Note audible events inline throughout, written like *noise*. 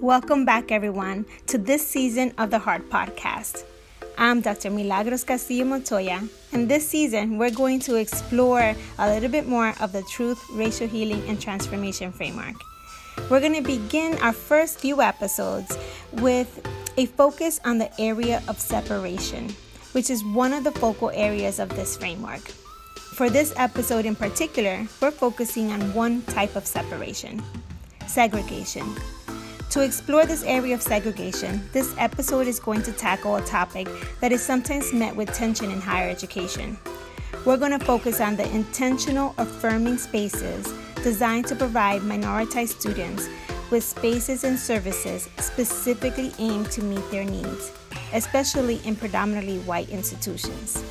Welcome back, everyone, to this season of the Heart Podcast. I'm Dr. Milagros Castillo Montoya, and this season we're going to explore a little bit more of the Truth, Racial Healing, and Transformation Framework. We're going to begin our first few episodes with a focus on the area of separation, which is one of the focal areas of this framework. For this episode in particular, we're focusing on one type of separation segregation. To explore this area of segregation, this episode is going to tackle a topic that is sometimes met with tension in higher education. We're going to focus on the intentional affirming spaces designed to provide minoritized students with spaces and services specifically aimed to meet their needs, especially in predominantly white institutions.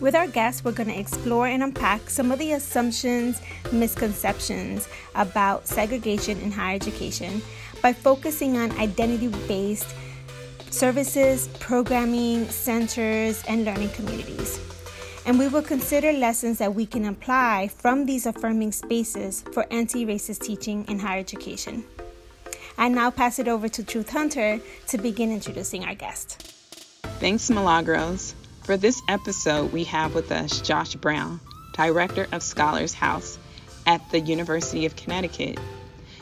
With our guests, we're going to explore and unpack some of the assumptions, misconceptions about segregation in higher education by focusing on identity based services, programming, centers, and learning communities. And we will consider lessons that we can apply from these affirming spaces for anti racist teaching in higher education. I now pass it over to Truth Hunter to begin introducing our guest. Thanks, Milagros. For this episode, we have with us Josh Brown, Director of Scholars House at the University of Connecticut.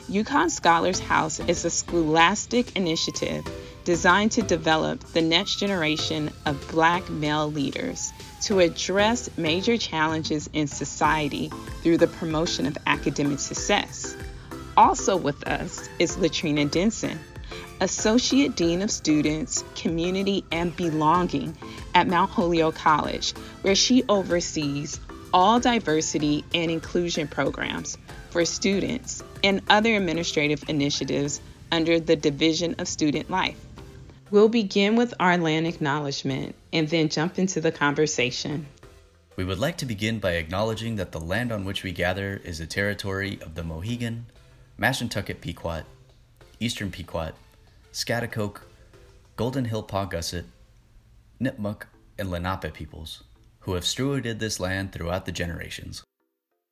UConn Scholars House is a scholastic initiative designed to develop the next generation of Black male leaders to address major challenges in society through the promotion of academic success. Also with us is Latrina Denson, Associate Dean of Students, Community, and Belonging at Mount Holyoke College, where she oversees all diversity and inclusion programs for students and other administrative initiatives under the Division of Student Life. We'll begin with our land acknowledgement and then jump into the conversation. We would like to begin by acknowledging that the land on which we gather is the territory of the Mohegan, Mashantucket Pequot, Eastern Pequot, Schaghticoke, Golden Hill Paugussett, Nipmuc, and Lenape peoples, who have stewarded this land throughout the generations.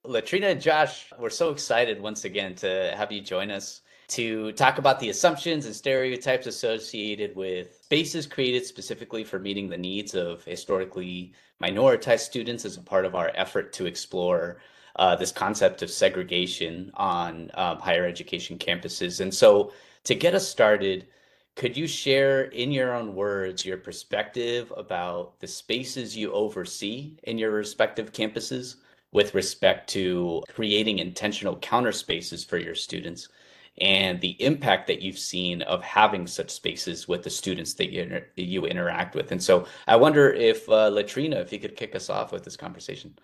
Latrina and Josh, we're so excited once again to have you join us to talk about the assumptions and stereotypes associated with spaces created specifically for meeting the needs of historically minoritized students as a part of our effort to explore uh, this concept of segregation on um, higher education campuses. And so, to get us started, could you share in your own words your perspective about the spaces you oversee in your respective campuses with respect to creating intentional counter spaces for your students and the impact that you've seen of having such spaces with the students that you, you interact with. And so I wonder if uh, Latrina, if you could kick us off with this conversation.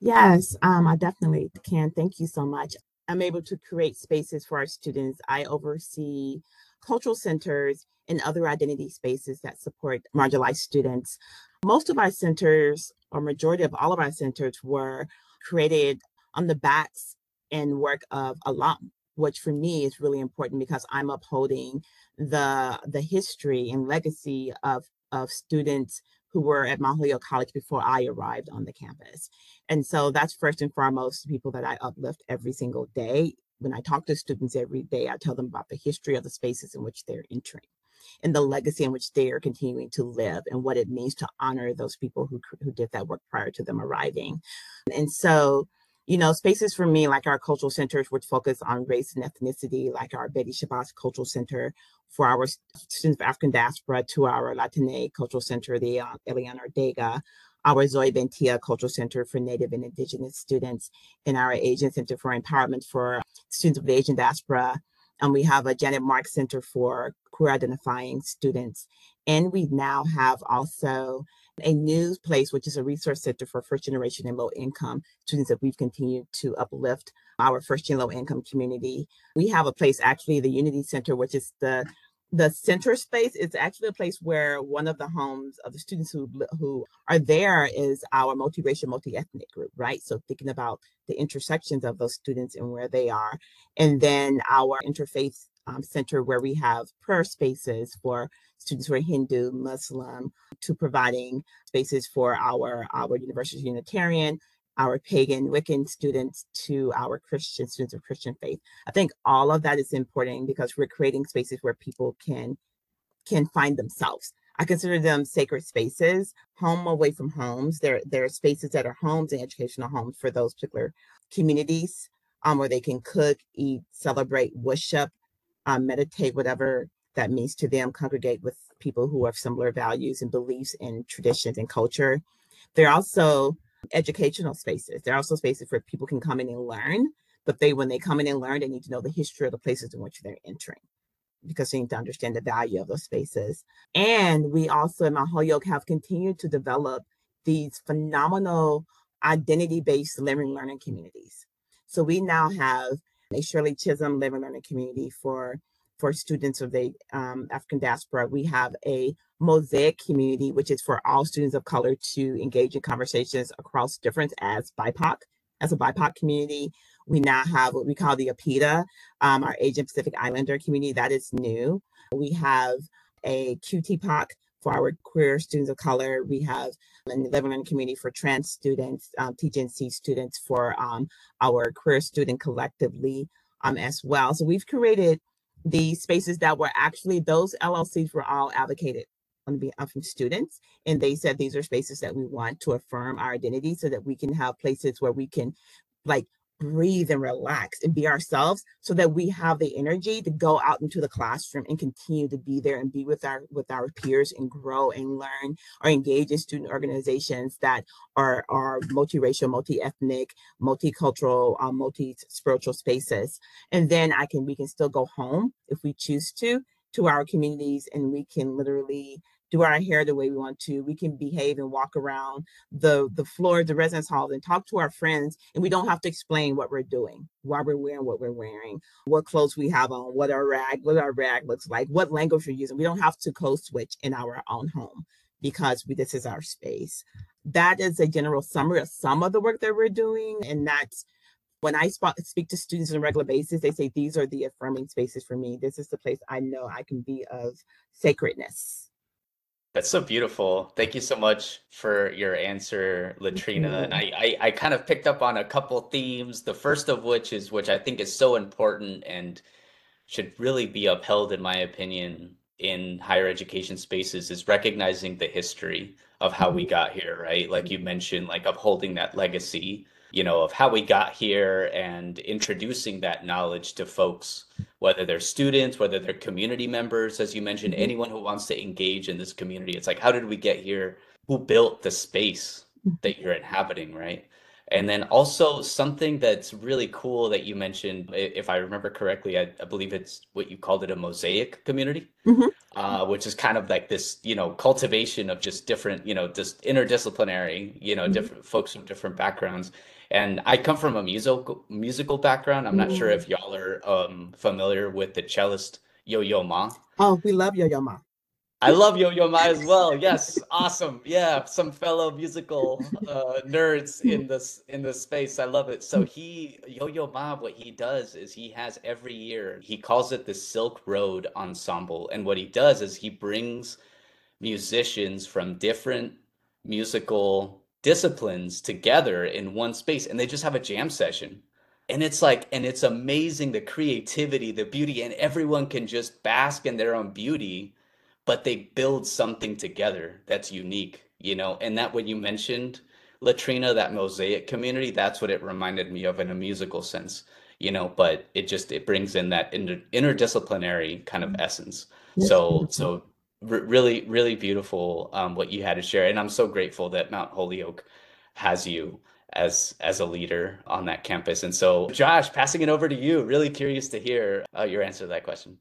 Yes, um, I definitely can. Thank you so much. I'm able to create spaces for our students. I oversee cultural centers and other identity spaces that support marginalized students. Most of our centers, or majority of all of our centers, were created on the backs and work of alum which for me is really important because I'm upholding the the history and legacy of of students who were at Mount Holyoke College before I arrived on the campus. And so that's first and foremost people that I uplift every single day. When I talk to students every day, I tell them about the history of the spaces in which they're entering and the legacy in which they are continuing to live and what it means to honor those people who, who did that work prior to them arriving. And so you know, spaces for me, like our cultural centers, which focus on race and ethnicity, like our Betty Shabazz Cultural Center for our students of African diaspora, to our Latine Cultural Center, the uh, Eliana Ortega, our Zowie Banteah Cultural Center for Native and Indigenous students, and our Asian Center for Empowerment for students of the Asian diaspora. And we have a Janet Mark Center for queer identifying students. And we now have also a new place, which is a resource center for first generation and low income students that we've continued to uplift our first gen low income community. We have a place, actually, the Unity Center, which is the the center space is actually a place where one of the homes of the students who who are there is our multiracial, multi-ethnic group, right? So thinking about the intersections of those students and where they are, and then our interfaith um, center where we have prayer spaces for students who are Hindu, Muslim, to providing spaces for our, our University Unitarian our pagan Wiccan students to our Christian students of Christian faith. I think all of that is important because we're creating spaces where people can can find themselves. I consider them sacred spaces, home away from homes. There, there are spaces that are homes and educational homes for those particular communities um, where they can cook, eat, celebrate, worship, um, meditate, whatever that means to them, congregate with people who have similar values and beliefs and traditions and culture. They're also educational spaces. They're also spaces where people can come in and learn, but they, when they come in and learn, they need to know the history of the places in which they're entering because they need to understand the value of those spaces. And we also in Mount Holyoke have continued to develop these phenomenal identity-based living learning communities. So we now have a Shirley Chisholm living learning community for for students of the um, African diaspora. We have a mosaic community, which is for all students of color to engage in conversations across difference as BIPOC, as a BIPOC community. We now have what we call the APIDA, um, our Asian Pacific Islander community. That is new. We have a QTPOC for our queer students of color. We have an living learning community for trans students, um, TGNC students for um, our queer student collectively um, as well. So we've created these spaces that were actually, those LLCs were all advocated on behalf uh, from students. And they said these are spaces that we want to affirm our identity so that we can have places where we can like breathe and relax and be ourselves so that we have the energy to go out into the classroom and continue to be there and be with our with our peers and grow and learn or engage in student organizations that are are multiracial multi-ethnic multicultural um, multi-spiritual spaces. And then i can we can still go home if we choose to to our communities and we can literally do our hair the way we want to. We can behave and walk around the the floor the residence halls and talk to our friends, and we don't have to explain what we're doing, why we're wearing what we're wearing, what clothes we have on, what our rag, what our rag looks like, what language we're using. We don't have to code switch in our own home because we, this is our space. That is a general summary of some of the work that we're doing, and that's when I speak to students on a regular basis, they say these are the affirming spaces for me. This is the place I know I can be of sacredness that's so beautiful. Thank you so much for your answer, Latrina. And I, I, I, kind of picked up on a couple themes. The first of which is which I think is so important and should really be upheld, in my opinion, in higher education spaces is recognizing the history of how we mm-hmm. got here, right? Like you mentioned, like upholding that legacy you know, of how we got here and introducing that knowledge to folks, whether they're students, whether they're community members, as you mentioned, mm-hmm. anyone who wants to engage in this community. It's like, how did we get here? Who built the space mm-hmm. that you're inhabiting, right? And then also something that's really cool that you mentioned, if I remember correctly, I, I believe it's what you called it a mosaic community, mm-hmm. uh, which is kind of like this, you know, cultivation of just different, you know, just interdisciplinary, you know, mm-hmm. different folks from different backgrounds. And I come from a musical musical background. I'm not sure mm. if y'all are um, familiar with the cellist Yo Yo Ma. Oh, we love Yo Yo Ma. I love Yo Yo Ma as well. Yes, awesome. Yeah, some fellow musical uh, nerds in *laughs* this in this space. I love it. So he Yo Yo Ma, what he does is he has every year he calls it the Silk Road Ensemble, and what he does is he brings musicians from different musical disciplines together in one space and they just have a jam session. And it's like and it's amazing the creativity the beauty and everyone can just bask in their own beauty but they build something together that's unique you know? And that when you mentioned latrina that mosaic community that's what it reminded me of in a musical sense you know? But it just it brings in that inter- interdisciplinary kind of mm-hmm. essence. So so really really beautiful um, what you had to share. And i'm so grateful that mount holyoke has you as as a leader on that campus. And so josh passing it over to you. Really curious to hear uh, your answer to that question.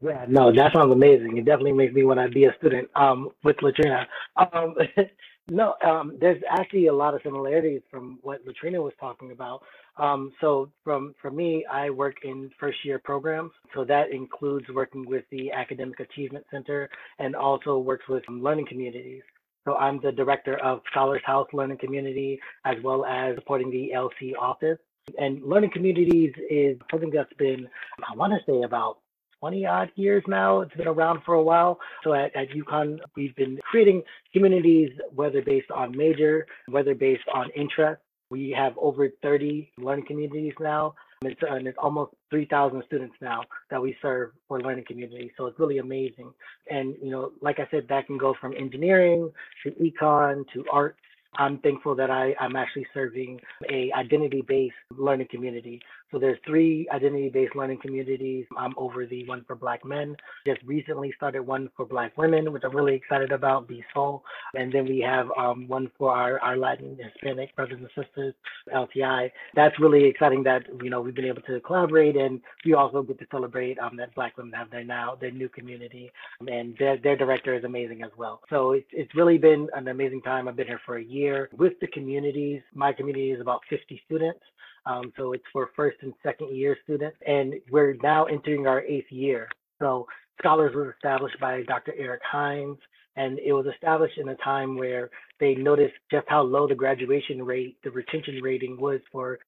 Yeah no that sounds amazing. It definitely makes me want to be a student um, with latrina. Um, *laughs* no um, there's actually a lot of similarities from what latrina was talking about um, so from for me, I work in first year programs. So that includes working with the Academic Achievement Center and also works with learning communities. So I'm the director of Scholars House Learning Community as well as supporting the LC office. And learning communities is something that's been, I want to say about 20 odd years now. It's been around for a while. So at, at UConn, we've been creating communities, whether based on major, whether based on interest. We have over 30 learning communities now. It's, and it's almost 3,000 students now that we serve for learning communities. So it's really amazing. And, you know, like I said, that can go from engineering to econ to art I'm thankful that I, I'm actually serving a identity-based learning community. So there's three identity-based learning communities. I'm over the one for Black men. Just recently started one for Black women, which I'm really excited about, Be Soul. And then we have um, one for our, our Latin Hispanic brothers and sisters, LTI. That's really exciting that you know we've been able to collaborate, and we also get to celebrate um, that Black women have their now their new community, and their their director is amazing as well. So it's it's really been an amazing time. I've been here for a year with the communities. My community is about 50 students. Um, so it's for first and second year students. And we're now entering our eighth year. So Scholars was established by Dr. Erik Hines, and it was established in a time where they noticed just how low the graduation rate, the retention rating was for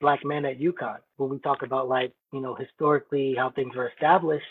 black men at UConn. When we talk about like, you know, historically how things were established,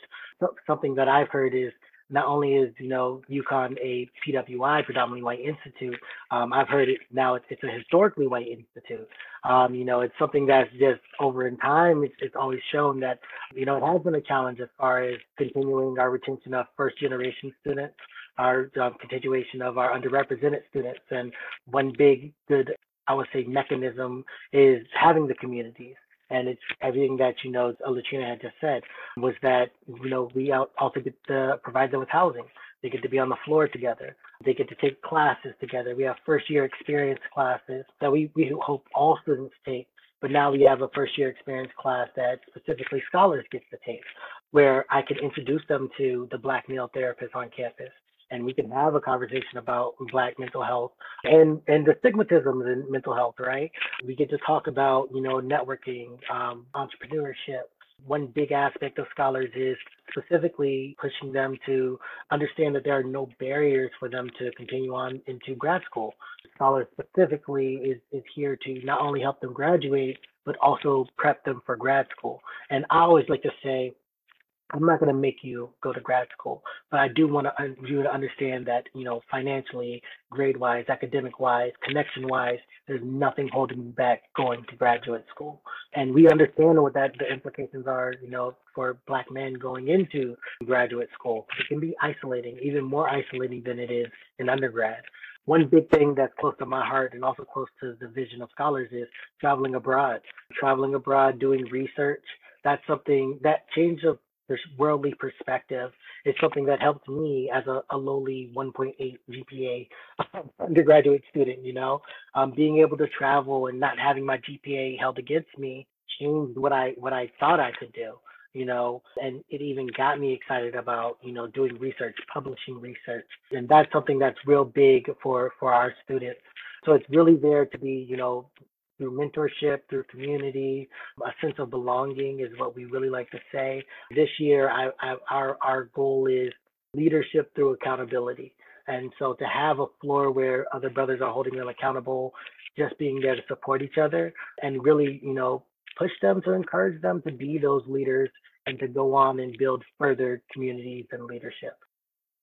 something that I've heard is not only is you know UConn a PWI predominantly white institute, um, I've heard it now it's, it's a historically white institute. Um, you know, it's something that's just over in time. It's, it's always shown that you know it has been a challenge as far as continuing our retention of first generation students, our um, continuation of our underrepresented students, and one big good I would say mechanism is having the communities and it's everything that you know uh, Latrina had just said was that you know we also get to provide them with housing. They get to be on the floor together. They get to take classes together. We have first year experience classes that we, we hope all students take. But now we have a first year experience class that specifically scholars get to take, where I can introduce them to the Black male therapist on campus and we can have a conversation about black mental health and and the stigmatism in mental health right we get to talk about you know networking um, entrepreneurship one big aspect of scholars is specifically pushing them to understand that there are no barriers for them to continue on into grad school. Scholars specifically is, is here to not only help them graduate, but also prep them for grad school. And I always like to say, I'm not going to make you go to grad school, but I do want you to understand that you know financially, grade wise, academic wise, connection wise, there's nothing holding you back going to graduate school, and we understand what that the implications are. You know, for Black men going into graduate school, it can be isolating, even more isolating than it is in undergrad. One big thing that's close to my heart and also close to the vision of scholars is traveling abroad. Traveling abroad, doing research. That's something that change of worldly perspective is something that helped me as a, a lowly 1.8 GPA *laughs* undergraduate student. You know, um, being able to travel and not having my GPA held against me changed what I what I thought I could do. You know, and it even got me excited about you know doing research, publishing research, and that's something that's real big for for our students. So it's really there to be you know through mentorship, through community, a sense of belonging is what we really like to say. This year, I, I, our our goal is leadership through accountability, and so to have a floor where other brothers are holding them accountable, just being there to support each other, and really, you know, push them to encourage them to be those leaders and to go on and build further communities and leadership.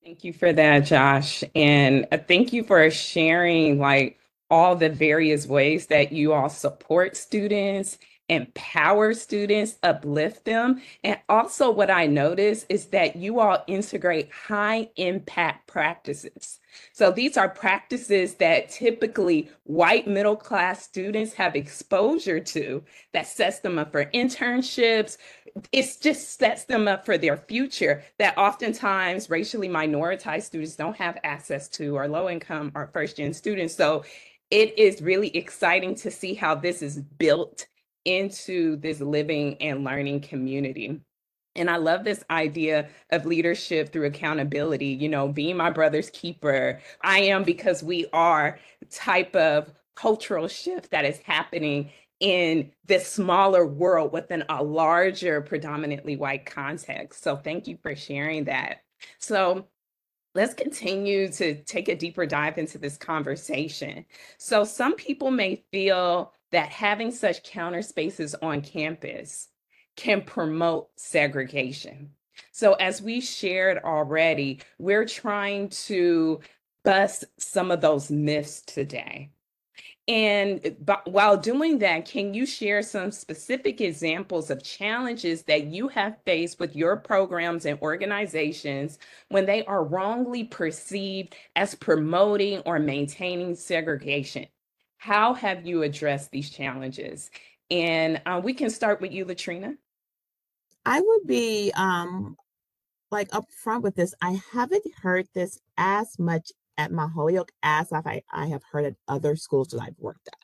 Thank you for that, Josh, and uh, thank you for sharing like all the various ways that you all support students, empower students, uplift them. And also, what I notice is that you all integrate high impact practices. So, these are practices that typically white middle class students have exposure to that sets them up for internships. It just sets them up for their future that oftentimes racially minoritized students don't have access to, or low income or first gen students. So, it is really exciting to see how this is built into this living and learning community. And I love this idea of leadership through accountability, you know, being my brother's keeper. I am because we are type of cultural shift that is happening in this smaller world within a larger, predominantly white context. So thank you for sharing that. So let's continue to take a deeper dive into this conversation. So, some people may feel that having such counter spaces on campus can promote segregation. So, as we shared already, we're trying to bust some of those myths today. And while doing that, can you share some specific examples of challenges that you have faced with your programs and organizations when they are wrongly perceived as promoting or maintaining segregation? How have you addressed these challenges? And uh, we can start with you, Latrina. I would be um, like upfront with this. I haven't heard this as much at Mount Holyoke as I, I have heard at other schools that I've worked at.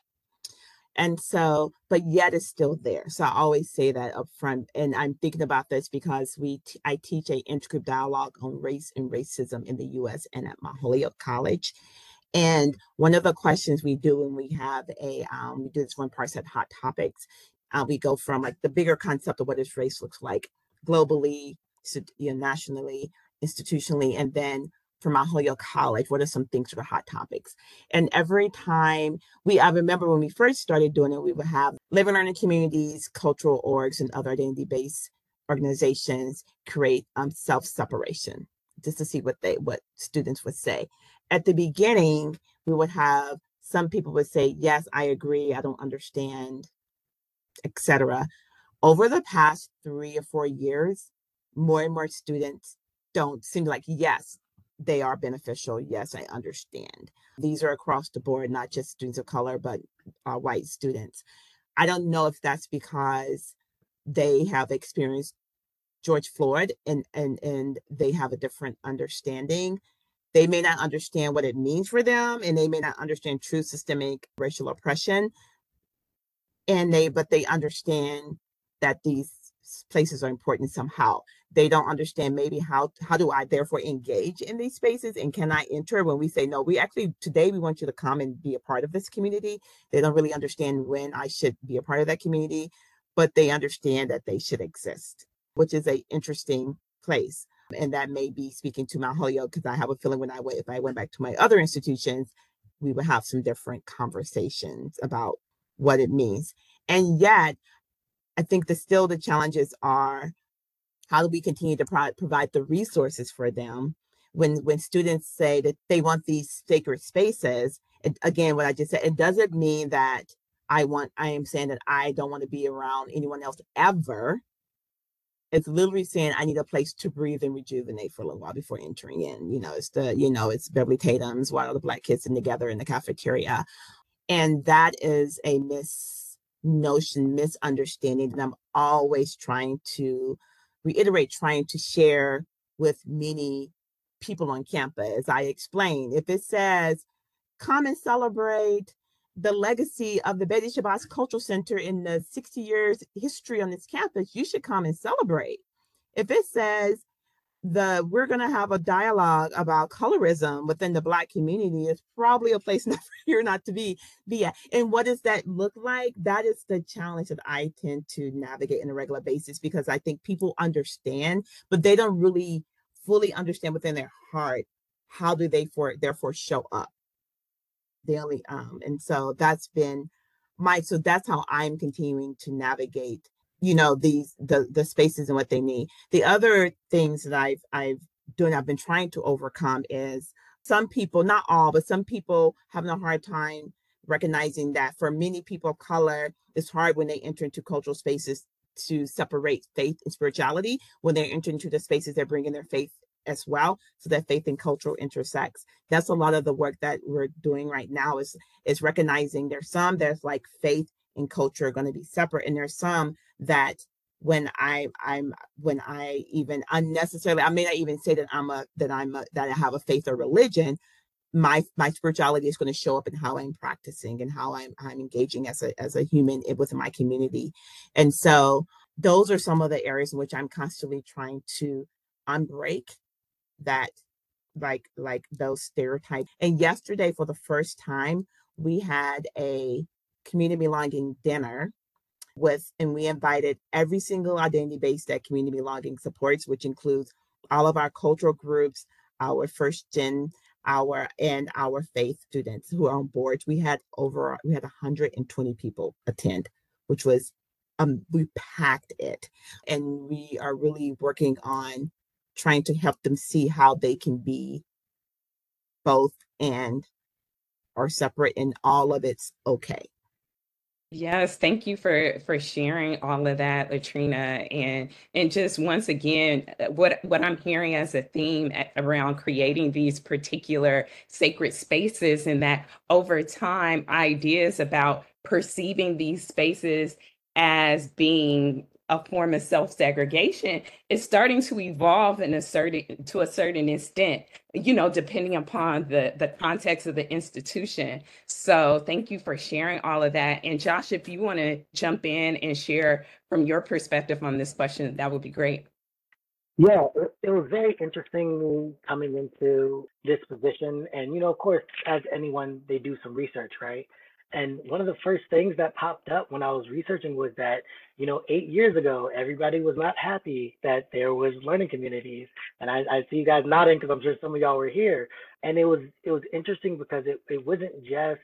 And so, but yet it's still there. So I always say that up front. And I'm thinking about this because we t- I teach a intergroup dialogue on race and racism in the US and at Mount Holyoke College. And one of the questions we do when we have a um, we do this one part at hot topics, uh, we go from like the bigger concept of what does race looks like globally, you know, nationally, institutionally, and then from Mount Holyoke College, what are some things are hot topics? And every time we, I remember when we first started doing it, we would have living learning communities, cultural orgs, and other identity based organizations create um, self separation just to see what they what students would say. At the beginning, we would have some people would say, "Yes, I agree. I don't understand," etc. Over the past three or four years, more and more students don't seem like yes they are beneficial. Yes, I understand. These are across the board, not just students of color, but uh, white students. I don't know if that's because they have experienced George Floyd and and and they have a different understanding. They may not understand what it means for them, and they may not understand true systemic racial oppression. And they, but they understand that these places are important somehow. They don't understand maybe how how do i therefore engage in these spaces and can i enter when we say no we actually today we want you to come and be a part of this community. They don't really understand when i should be a part of that community but they understand that they should exist which is a interesting place. And that may be speaking to mount holyoke because i have a feeling when i went if i went back to my other institutions we would have some different conversations about what it means. And yet i think the still the challenges are how do we continue to pro- provide the resources for them? When when students say that they want these sacred spaces it, again what i just said it doesn't mean that i want i am saying that i don't want to be around anyone else ever. It's literally saying i need a place to breathe and rejuvenate for a little while before entering in you know it's the you know it's beverly tatum's while the black kids sitting together in the cafeteria? And that is a mis notion misunderstanding that i'm always trying to reiterate trying to share with many people on campus. I explain if it says, come and celebrate the legacy of the Betty Shabazz Cultural Center in the 60 years history on this campus, you should come and celebrate. If it says, the we're going to have a dialogue about colorism within the black community is probably a place *laughs* not here not to be be at. And what does that look like? That is the challenge that i tend to navigate on a regular basis because i think people understand but they don't really fully understand within their heart how do they for therefore show up daily um and so that's been my so that's how i'm continuing to navigate you know these the the spaces and what they need the other things that i've i've doing i've been trying to overcome is some people not all but some people having a hard time recognizing that for many people of color it's hard when they enter into cultural spaces to separate faith and spirituality. When they enter into the spaces they're bringing their faith as well so that faith and cultural intersects. That's a lot of the work that we're doing right now is is recognizing there's some there's like faith and culture are going to be separate and there's some that when I I'm when I even unnecessarily I may not even say that I'm a that I'm a, that I have a faith or religion my my spirituality is going to show up in how I'm practicing and how I'm I'm engaging as a as a human within my community. And so those are some of the areas in which I'm constantly trying to unbreak that like like those stereotypes and yesterday for the first time we had a community belonging dinner with, and we invited every single identity base that community belonging supports, which includes all of our cultural groups, our first gen, our and our faith students who are on board. We had over we had 120 people attend, which was um, we packed it and we are really working on trying to help them see how they can be both and are separate and all of it's okay Yes, thank you for for sharing all of that, Latrina. And and just once again, uh, what what I'm hearing as a theme around creating these particular sacred spaces, and that over time, ideas about perceiving these spaces as being a form of self-segregation is starting to evolve in a certain to a certain extent you know depending upon the the context of the institution. So thank you for sharing all of that. And josh if you want to jump in and share from your perspective on this question that would be great. Yeah it was very interesting coming into this position. And you know of course as anyone they do some research right and one of the first things that popped up when I was researching was that, you know, eight years ago, everybody was not happy that there was learning communities. And I, I see you guys nodding because I'm sure some of y'all were here. And it was it was interesting because it, it wasn't just,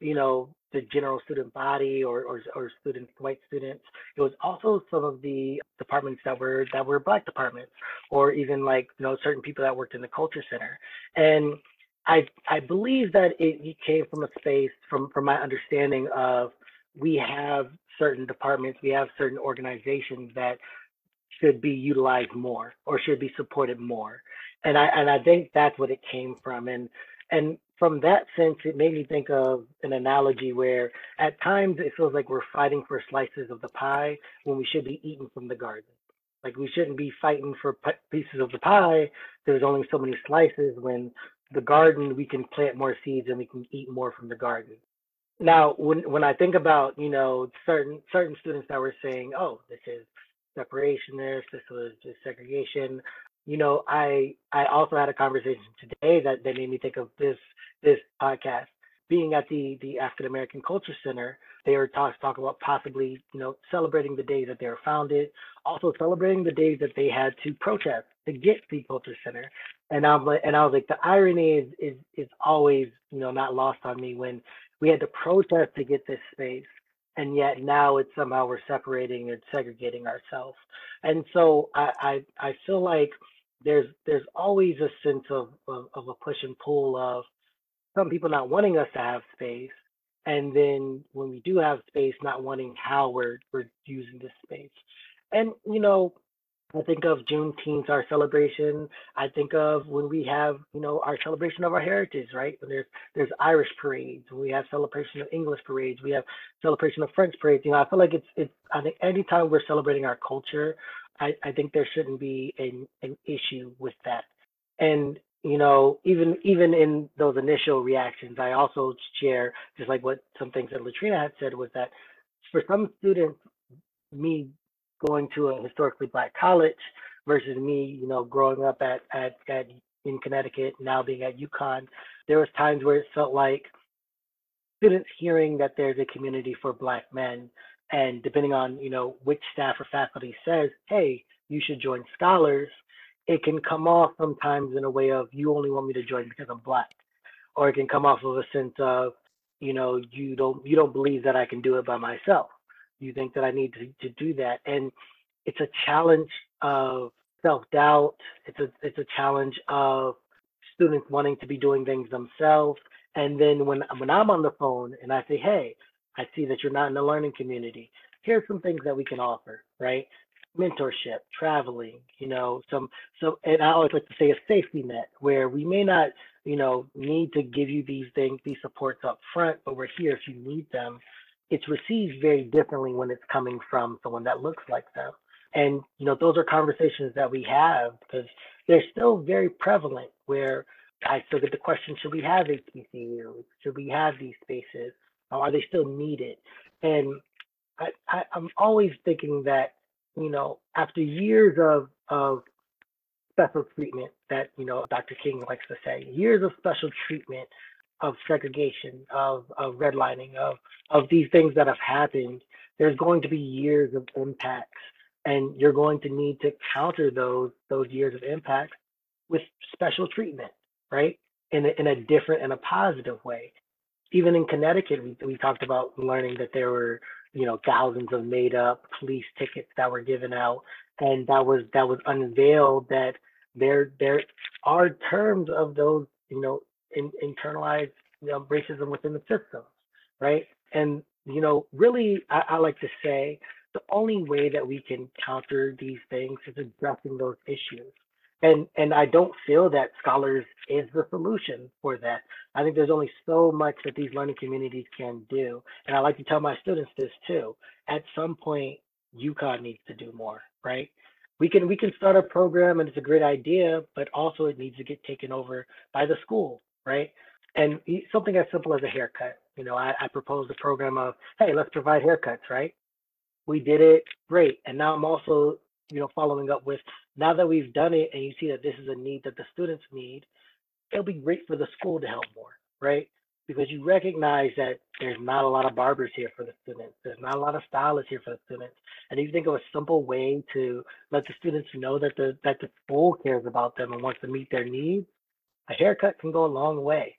you know, the general student body or, or or students, white students. It was also some of the departments that were that were black departments, or even like you know certain people that worked in the culture center. And I I believe that it came from a space from from my understanding of we have certain departments, we have certain organizations that should be utilized more or should be supported more. And I and I think that's what it came from. And and from that sense, it made me think of an analogy where at times it feels like we're fighting for slices of the pie when we should be eating from the garden. Like we shouldn't be fighting for pieces of the pie. There's only so many slices when the garden, we can plant more seeds and we can eat more from the garden. Now, when when I think about you know certain certain students that were saying, oh, this is separationist, this was just segregation. You know, I I also had a conversation today that, that made me think of this this podcast. Being at the the African American Culture Center, they were talk talk about possibly you know celebrating the day that they were founded, also celebrating the days that they had to protest to get the Culture Center, and I'm like, and I was like, the irony is is is always you know not lost on me when we had to protest to get this space, and yet now it's somehow we're separating and segregating ourselves, and so I I, I feel like there's there's always a sense of, of of a push and pull of some people not wanting us to have space, and then when we do have space, not wanting how we're we're using this space, and you know I think of Juneteenth, our celebration. I think of when we have, you know, our celebration of our heritage, right? When there's there's Irish parades, we have celebration of English parades, we have celebration of French parades. You know, I feel like it's it's. I think anytime we're celebrating our culture, I I think there shouldn't be an an issue with that. And you know, even even in those initial reactions, I also share just like what some things that Latrina had said was that for some students, me going to a historically black college versus me, you know, growing up at at, at in Connecticut, now being at UConn, there was times where it felt like students hearing that there's a community for black men and depending on you know which staff or faculty says hey you should join scholars it can come off sometimes in a way of you only want me to join because i'm black or it can come off of a sense of you know you don't you don't believe that i can do it by myself you think that I need to, to do that? And it's a challenge of self-doubt. It's a it's a challenge of students wanting to be doing things themselves. And then when when I'm on the phone and I say, hey, I see that you're not in the learning community. Here's some things that we can offer, right? Mentorship, traveling, you know, some so and I always like to say a safety net where we may not, you know, need to give you these things, these supports up front, but we're here if you need them it's received very differently when it's coming from someone that looks like them. And you know, those are conversations that we have because they're still very prevalent. Where I still get the question: Should we have HBCUs? Should we have these spaces? Are they still needed? And I, I, I'm always thinking that you know, after years of of special treatment that you know Dr. King likes to say, years of special treatment of segregation, of, of redlining, of, of these things that have happened, there's going to be years of impacts. And you're going to need to counter those those years of impacts with special treatment, right? In a, in a different and a positive way. Even in Connecticut, we, we talked about learning that there were you know, thousands of made up police tickets that were given out. And that was that was unveiled that there there are terms of those, you know, in, internalized you know, racism within the system, right? And you know, really, I, I like to say the only way that we can counter these things is addressing those issues. And and I don't feel that scholars is the solution for that. I think there's only so much that these learning communities can do. And I like to tell my students this too. At some point, UConn needs to do more, right? We can we can start a program and it's a great idea, but also it needs to get taken over by the school, right? And something as simple as a haircut. You know, I, I proposed a program of, hey, let's provide haircuts, right? We did it, great. And now I'm also, you know, following up with now that we've done it and you see that this is a need that the students need, it'll be great for the school to help more, right? Because you recognize that there's not a lot of barbers here for the students. There's not a lot of stylists here for the students. And if you think of a simple way to let the students know that the that the school cares about them and wants to meet their needs, a haircut can go a long way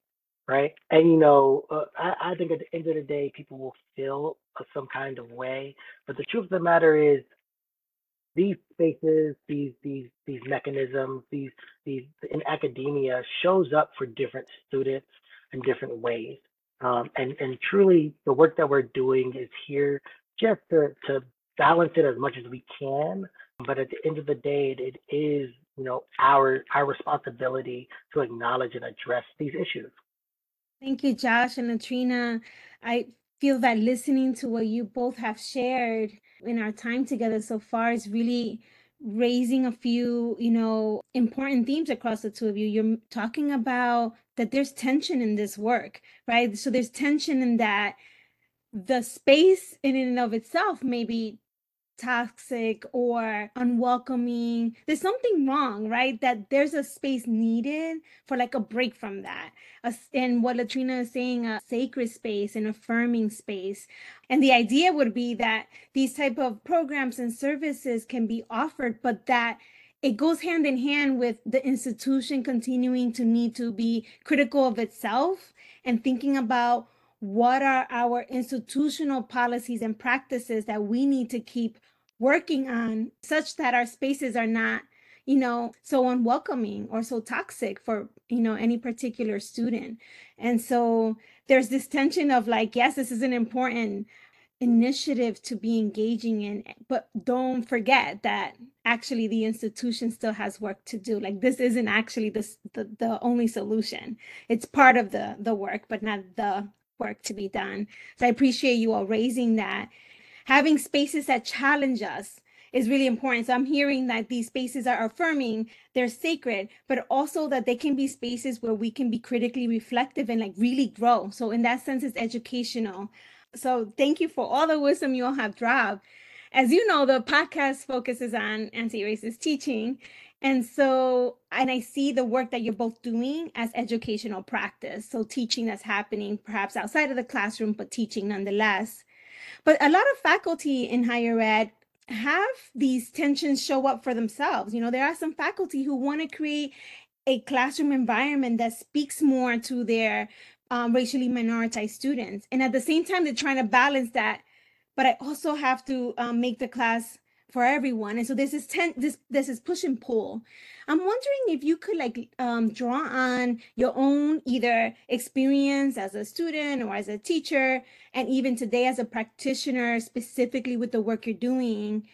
right? And you know, uh, I, I think at the end of the day, people will feel some kind of way. But the truth of the matter is, these spaces, these these these mechanisms, these these in academia shows up for different students in different ways. Um, and and truly, the work that we're doing is here just to to balance it as much as we can. But at the end of the day, it is you know our our responsibility to acknowledge and address these issues. Thank you, Josh and Latrina. I feel that listening to what you both have shared in our time together so far is really raising a few, you know, important themes across the two of you. You're talking about that there's tension in this work, right? So there's tension in that the space in and of itself may be toxic or unwelcoming there's something wrong right that there's a space needed for like a break from that. And what latrina is saying a sacred space an affirming space. And the idea would be that these type of programs and services can be offered but that it goes hand in hand with the institution continuing to need to be critical of itself and thinking about what are our institutional policies and practices that we need to keep working on such that our spaces are not you know so unwelcoming or so toxic for you know any particular student? And so there's this tension of like yes this is an important initiative to be engaging in but don't forget that actually the institution still has work to do. Like this isn't actually this the, the only solution. It's part of the the work but not the work to be done. So I appreciate you all raising that. Having spaces that challenge us is really important. So I'm hearing that these spaces are affirming, they're sacred, but also that they can be spaces where we can be critically reflective and like really grow. So in that sense, it's educational. So thank you for all the wisdom you all have dropped. As you know, the podcast focuses on anti-racist teaching. And so, and I see the work that you're both doing as educational practice. So, teaching that's happening perhaps outside of the classroom, but teaching nonetheless. But a lot of faculty in higher ed have these tensions show up for themselves. You know, there are some faculty who want to create a classroom environment that speaks more to their um, racially minoritized students. And at the same time, they're trying to balance that. But I also have to um, make the class for everyone. And so this is ten this this is push and pull. I'm wondering if you could like um, draw on your own either experience as a student or as a teacher and even today as a practitioner specifically with the work you're doing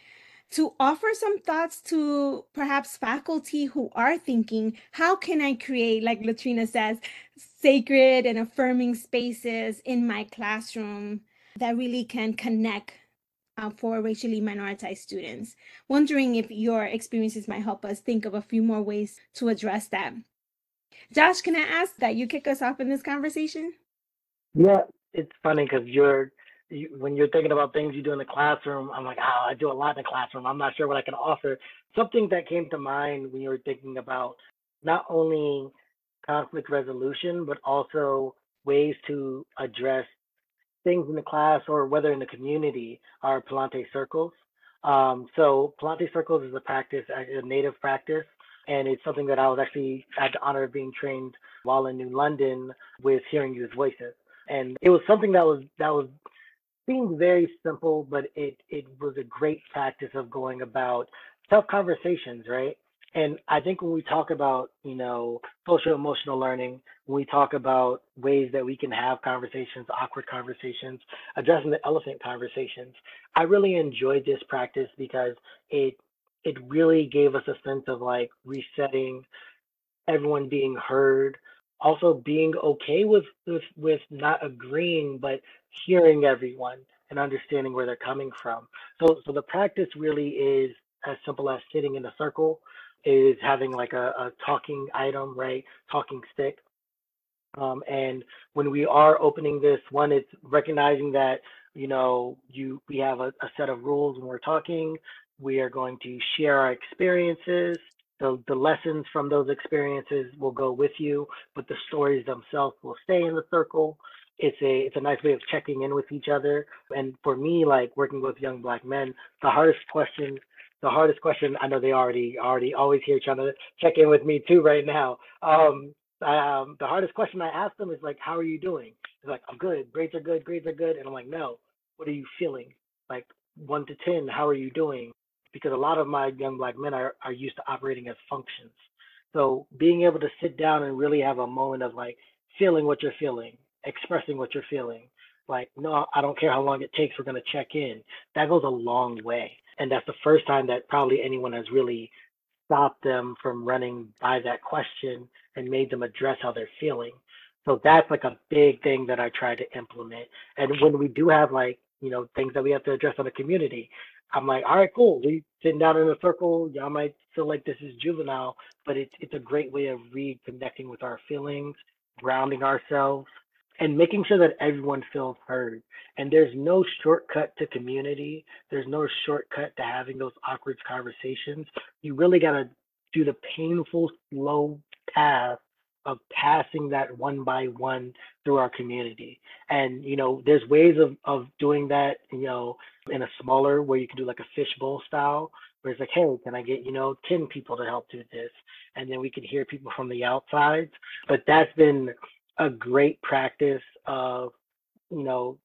to offer some thoughts to perhaps faculty who are thinking how can i create like latrina says sacred and affirming spaces in my classroom that really can connect uh, for racially minoritized students. Wondering if your experiences might help us think of a few more ways to address that. Josh, can I ask that you kick us off in this conversation? Yeah, it's funny because you're you, when you're thinking about things you do in the classroom, I'm like, oh, I do a lot in the classroom. I'm not sure what I can offer. Something that came to mind when you were thinking about not only conflict resolution, but also ways to address things in the class or whether in the community are Palante circles. Um, so Palante circles is a practice, a native practice, and it's something that I was actually had the honor of being trained while in New London with Hearing Youth Voices. And it was something that was that was seemed very simple, but it it was a great practice of going about tough conversations, right? And I think when we talk about, you know, social emotional learning, when we talk about ways that we can have conversations, awkward conversations, addressing the elephant conversations, I really enjoyed this practice because it it really gave us a sense of like resetting, everyone being heard, also being okay with with with not agreeing but hearing everyone and understanding where they're coming from. So so the practice really is as simple as sitting in a circle is having like a, a talking item, right? Talking stick. Um, and when we are opening this, one, it's recognizing that you know you we have a, a set of rules when we're talking. We are going to share our experiences. The, the lessons from those experiences will go with you, but the stories themselves will stay in the circle. It's a it's a nice way of checking in with each other. And for me, like working with young black men, the hardest question the hardest question. I know they already already always here trying to check in with me too right now. Um, um, the hardest question I ask them is like, "How are you doing?" It's like, "I'm good. Grades are good. Grades are good." And I'm like, "No. What are you feeling? Like one to ten, how are you doing?" Because a lot of my young black men are are used to operating as functions. So being able to sit down and really have a moment of like feeling what you're feeling, expressing what you're feeling, like, no, I don't care how long it takes, we're gonna check in. That goes a long way and that's the first time that probably anyone has really stopped them from running by that question and made them address how they're feeling. So that's like a big thing that I try to implement. And when we do have like, you know, things that we have to address on the community, I'm like, all right, cool. We sitting down in a circle. Y'all might feel like this is juvenile, but it's it's a great way of reconnecting with our feelings, grounding ourselves, and making sure that everyone feels heard. And there's no shortcut to community. There's no shortcut to having those awkward conversations. You really got to do the painful, slow path of passing that one by one through our community. And, you know, there's ways of, of doing that, you know, in a smaller where you can do like a fishbowl style, where it's like, hey, can I get, you know, 10 people to help do this? And then we can hear people from the outside. But that's been a great practice of you know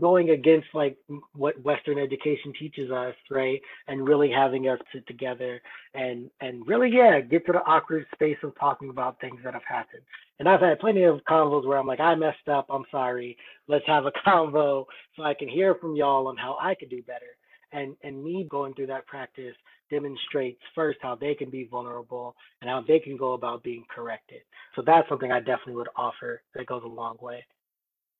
going against like what western education teaches us right and really having us sit together and and really yeah get to the awkward space of talking about things that have happened. And i've had plenty of convos where i'm like i messed up. I'm sorry. Let's have a *laughs* convo so i can hear from y'all on how i could do better. And and me going through that practice demonstrates first how they can be vulnerable and how they can go about being corrected. So that's something I definitely would offer that goes a long way.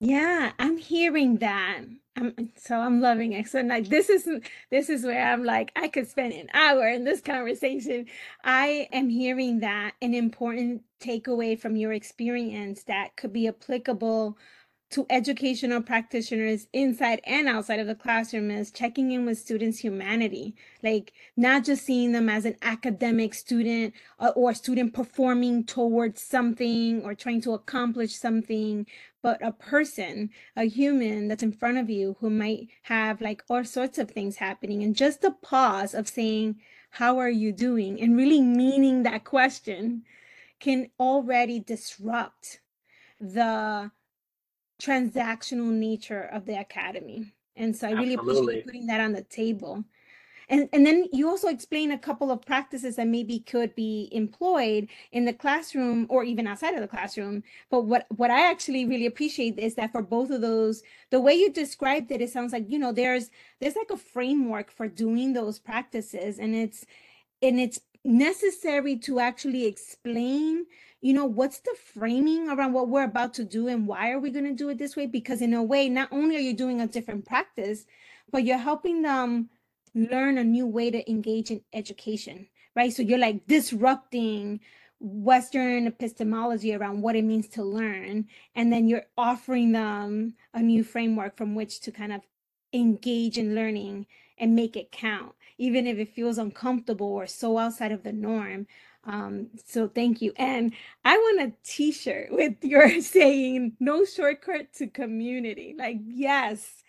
Yeah, I'm hearing that. I'm so I'm loving it. So like this is this is where I'm like I could spend an hour in this conversation. I am hearing that an important takeaway from your experience that could be applicable to educational practitioners inside and outside of the classroom is checking in with students' humanity, like not just seeing them as an academic student or, uh, or student performing towards something or trying to accomplish something, but a person, a human that's in front of you who might have like all sorts of things happening. And just the pause of saying, How are you doing? and really meaning that question can already disrupt the transactional nature of the academy. And so I really Absolutely. appreciate putting that on the table. And, and then you also explain a couple of practices that maybe could be employed in the classroom or even outside of the classroom. But what, what I actually really appreciate is that for both of those, the way you described it, it sounds like, you know, there's there's like a framework for doing those practices and it's and it's necessary to actually explain you know, what's the framing around what we're about to do and why are we going to do it this way? Because in a way, not only are you doing a different practice, but you're helping them learn a new way to engage in education, right? So you're like disrupting Western epistemology around what it means to learn. And then you're offering them a new framework from which to kind of engage in learning and make it count, even if it feels uncomfortable or so outside of the norm. Um, so thank you. And I want a t-shirt *laughs* with your saying no shortcut to community. Like, yes,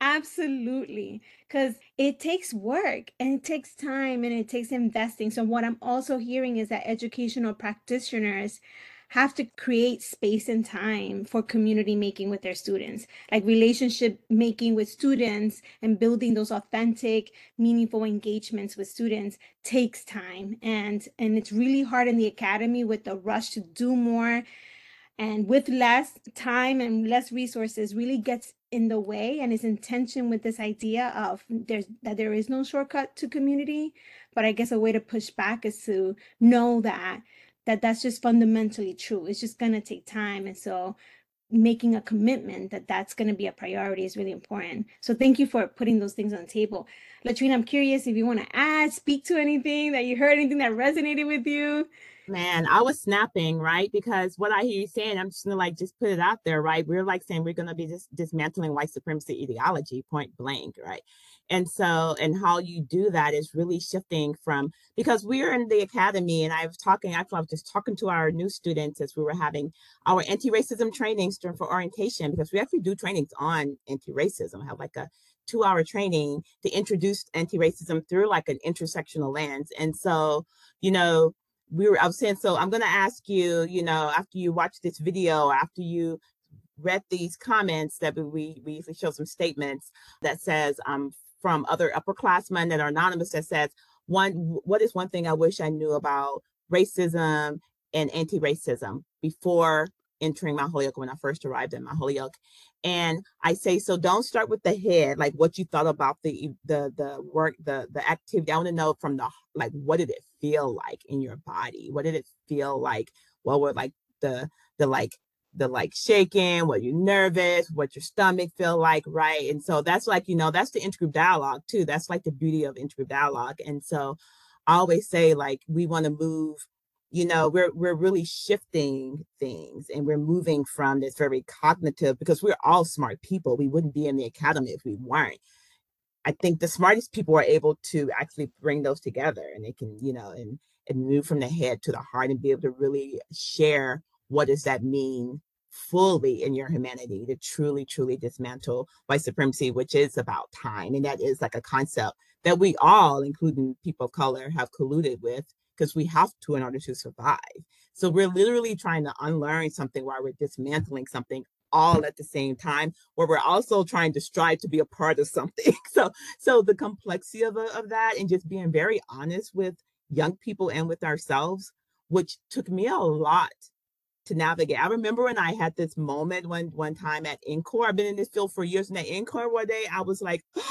absolutely. Because it takes work and it takes time and it takes investing. So what I'm also hearing is that educational practitioners have to create space and time for community making with their students, like relationship making with students and building those authentic, meaningful engagements with students takes time. And and it's really hard in the academy with the rush to do more and with less time and less resources really gets in the way and is in tension with this idea of there's that there is no shortcut to community but i guess a way to push back is to know that that that's just fundamentally true it's just going to take time and so making a commitment that that's going to be a priority is really important so thank you for putting those things on the table latrina i'm curious if you want to add speak to anything that you heard anything that resonated with you Man, I was snapping, right? Because what I hear you saying, I'm just gonna like just put it out there, right? We're like saying we're gonna be just dismantling white supremacy ideology, point blank, right? And so, and how you do that is really shifting from because we're in the academy, and I was talking, actually, I was just talking to our new students as we were having our anti-racism trainings for orientation, because we actually do trainings on anti-racism, have like a two hour training to introduce anti-racism through like an intersectional lens. And so, you know, we were I was saying, so I'm gonna ask you, you know, after you watch this video, after you read these comments that we we usually show some statements that says um from other upperclassmen that are anonymous that says one what is one thing I wish I knew about racism and anti-racism before entering Mount Holyoke when I first arrived in Mount Holyoke. And I say, so don't start with the head, like what you thought about the the the work, the the activity. I want to know from the like what did it feel like in your body? What did it feel like? What were like the the like the like shaking, what you're nervous, what your stomach feel like, right? And so that's like, you know, that's the intergroup dialogue too. That's like the beauty of intergroup dialogue. And so I always say like we want to move you know we're we're really shifting things and we're moving from this very cognitive because we're all smart people we wouldn't be in the academy if we weren't i think the smartest people are able to actually bring those together and they can you know and and move from the head to the heart and be able to really share what does that mean fully in your humanity to truly truly dismantle white supremacy which is about time and that is like a concept that we all including people of color have colluded with because we have to in order to survive. So we're literally trying to unlearn something while we're dismantling something all at the same time where we're also trying to strive to be a part of something *laughs* so so the complexity of, of that and just being very honest with young people and with ourselves which took me a lot to navigate i remember when i had this moment one one time at NCORE i've been in this field for years and at NCORE one day i was like *gasps*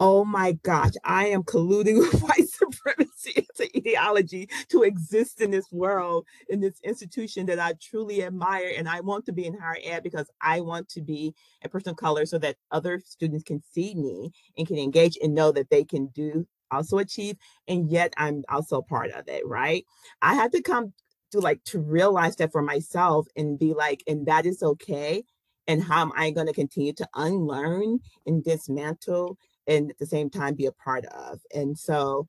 oh, my gosh, I am colluding *laughs* with white supremacy *laughs* an ideology to exist in this world, in this institution that I truly admire. And I want to be in higher ed because I want to be a person of color so that other students can see me and can engage and know that they can do also achieve. And yet I'm also part of it, right? I had to come to like to realize that for myself and be like, and that is okay and how am I going to continue to unlearn and dismantle and at the same time be a part of. And so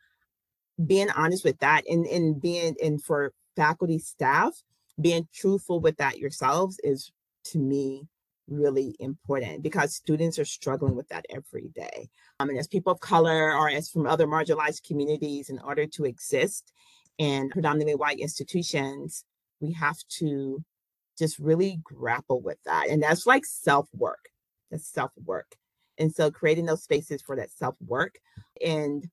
being honest with that and, and being and for faculty staff, being truthful with that yourselves is to me really important because students are struggling with that every day. Um, and as people of color or as from other marginalized communities, in order to exist in predominantly white institutions, we have to just really grapple with that. And that's like self work. That's self work. And so creating those spaces for that self work and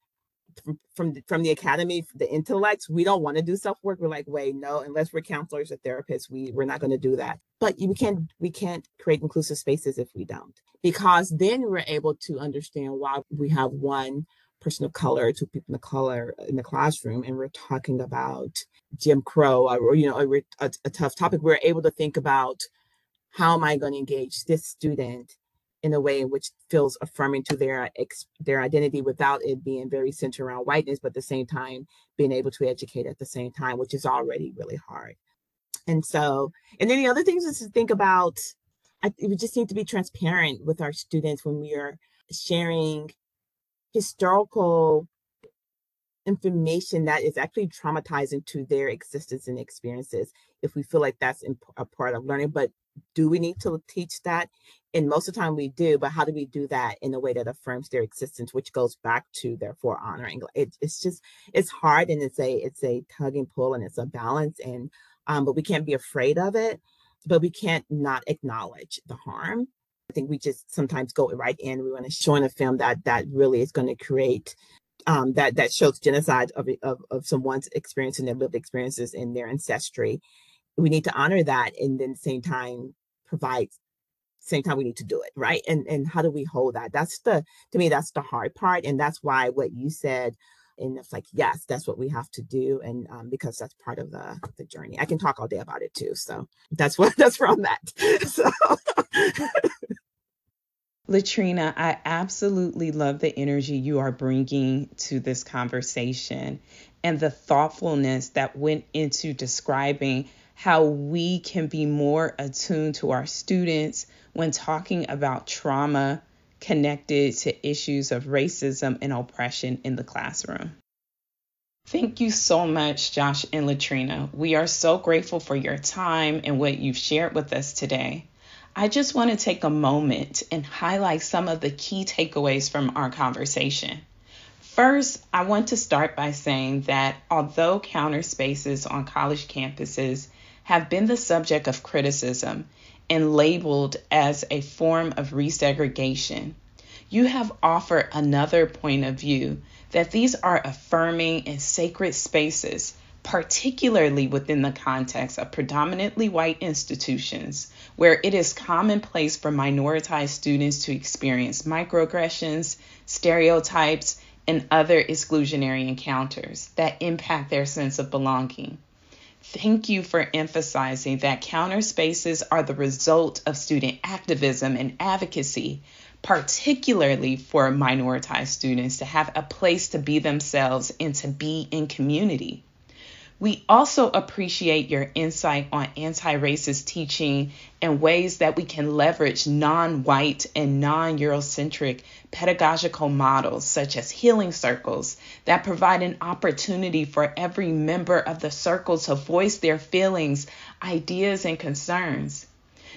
from, from the, from the academy, the intellects, we don't want to do self work. We're like, wait, no, unless we're counselors or therapists, we we're not going to do that. But we can't we can't create inclusive spaces if we don't, because then we're able to understand why we have one person of color, to people of color in the classroom, and we're talking about Jim Crow or you know a, a, a tough topic. We're able to think about how am I going to engage this student in a way which feels affirming to their their identity without it being very centered around whiteness, but at the same time being able to educate at the same time, which is already really hard. And so, and then the other things is to think about. I, we just need to be transparent with our students when we are sharing historical information that is actually traumatizing to their existence and experiences if we feel like that's a part of learning but do we need to teach that and most of the time we do but how do we do that in a way that affirms their existence which goes back to therefore honoring it, it's just it's hard and it's a it's a tug and pull and it's a balance and um, but we can't be afraid of it. But we can't not acknowledge the harm. I think we just sometimes go right in. We want to show in a film that that really is going to create um, that that shows genocide of, of of someone's experience and their lived experiences and their ancestry. We need to honor that, and then same time provide same time we need to do it right and and how do we hold that that's the to me that's the hard part and that's why what you said and it's like yes that's what we have to do and um, because that's part of the the journey. I can talk all day about it too so that's what *laughs* that's where i'm at *laughs* so. Latrina, I absolutely love the energy you are bringing to this conversation and the thoughtfulness that went into describing how we can be more attuned to our students when talking about trauma connected to issues of racism and oppression in the classroom. Thank you so much, Josh and Latrina. We are so grateful for your time and what you've shared with us today. I just want to take a moment and highlight some of the key takeaways from our conversation. First, I want to start by saying that although counter spaces on college campuses have been the subject of criticism and labeled as a form of resegregation, you have offered another point of view that these are affirming and sacred spaces, particularly within the context of predominantly white institutions, where it is commonplace for minoritized students to experience microaggressions, stereotypes, and other exclusionary encounters that impact their sense of belonging. Thank you for emphasizing that counter spaces are the result of student activism and advocacy, particularly for minoritized students to have a place to be themselves and to be in community. We also appreciate your insight on anti racist teaching and ways that we can leverage non white and non Eurocentric pedagogical models, such as healing circles, that provide an opportunity for every member of the circle to voice their feelings, ideas, and concerns.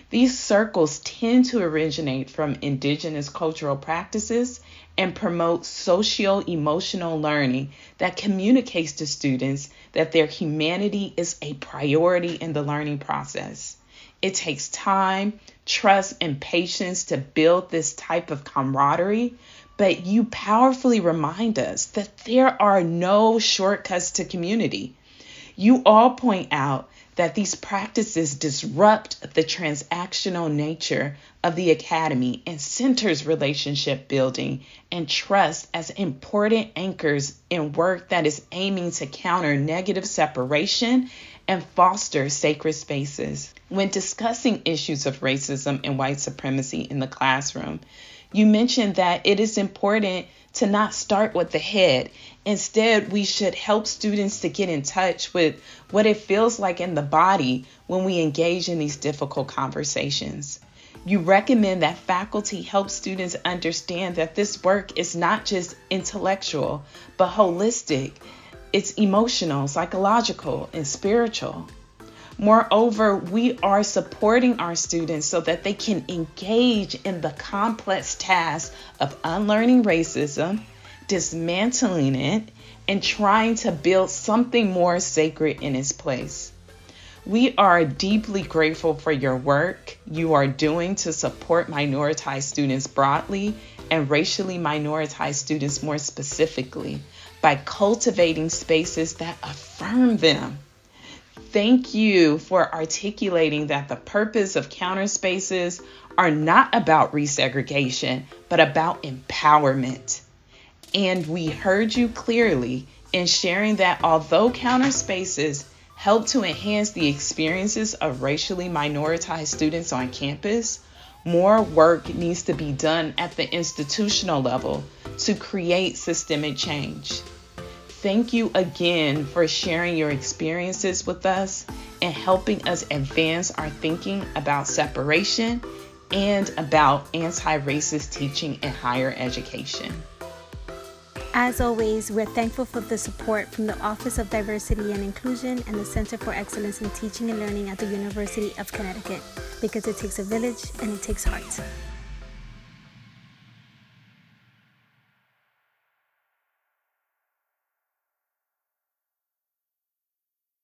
These circles tend to originate from indigenous cultural practices and promote socio emotional learning that communicates to students that their humanity is a priority in the learning process. It takes time, trust, and patience to build this type of camaraderie, but you powerfully remind us that there are no shortcuts to community. You all point out that these practices disrupt the transactional nature of the academy and centers relationship building and trust as important anchors in work that is aiming to counter negative separation and foster sacred spaces. When discussing issues of racism and white supremacy in the classroom, you mentioned that it is important to not start with the head. Instead, we should help students to get in touch with what it feels like in the body when we engage in these difficult conversations. You recommend that faculty help students understand that this work is not just intellectual, but holistic. It's emotional, psychological, and spiritual. Moreover, we are supporting our students so that they can engage in the complex task of unlearning racism, dismantling it, and trying to build something more sacred in its place. We are deeply grateful for your work you are doing to support minoritized students broadly and racially minoritized students more specifically by cultivating spaces that affirm them Thank you for articulating that the purpose of counter spaces are not about resegregation, but about empowerment. And we heard you clearly in sharing that although counter spaces help to enhance the experiences of racially minoritized students on campus, more work needs to be done at the institutional level to create systemic change. Thank you again for sharing your experiences with us and helping us advance our thinking about separation and about anti racist teaching in higher education. As always, we're thankful for the support from the Office of Diversity and Inclusion and the Center for Excellence in Teaching and Learning at the University of Connecticut because it takes a village and it takes heart.